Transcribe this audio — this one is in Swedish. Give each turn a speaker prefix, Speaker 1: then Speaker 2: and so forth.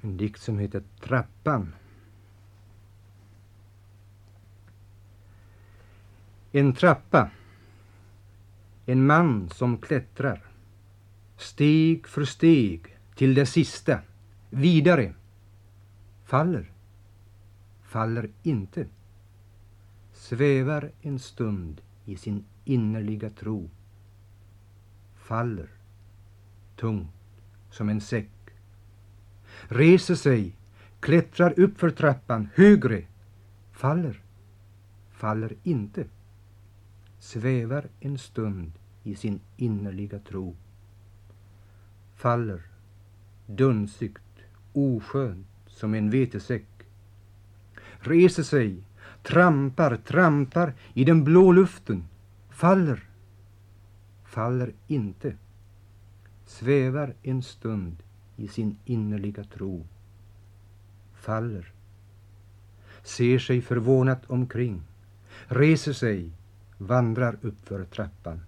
Speaker 1: En dikt som heter Trappan. En trappa. En man som klättrar. Steg för steg till det sista. Vidare. Faller. Faller inte. Svävar en stund i sin innerliga tro. Faller. Tungt som en säck. Reser sig, klättrar upp för trappan, högre. Faller. Faller inte. Svävar en stund i sin innerliga tro. Faller. Dunsigt, oskönt som en vetesäck. Reser sig, trampar, trampar i den blå luften. Faller. Faller inte svävar en stund i sin innerliga tro, faller, ser sig förvånat omkring, reser sig, vandrar uppför trappan.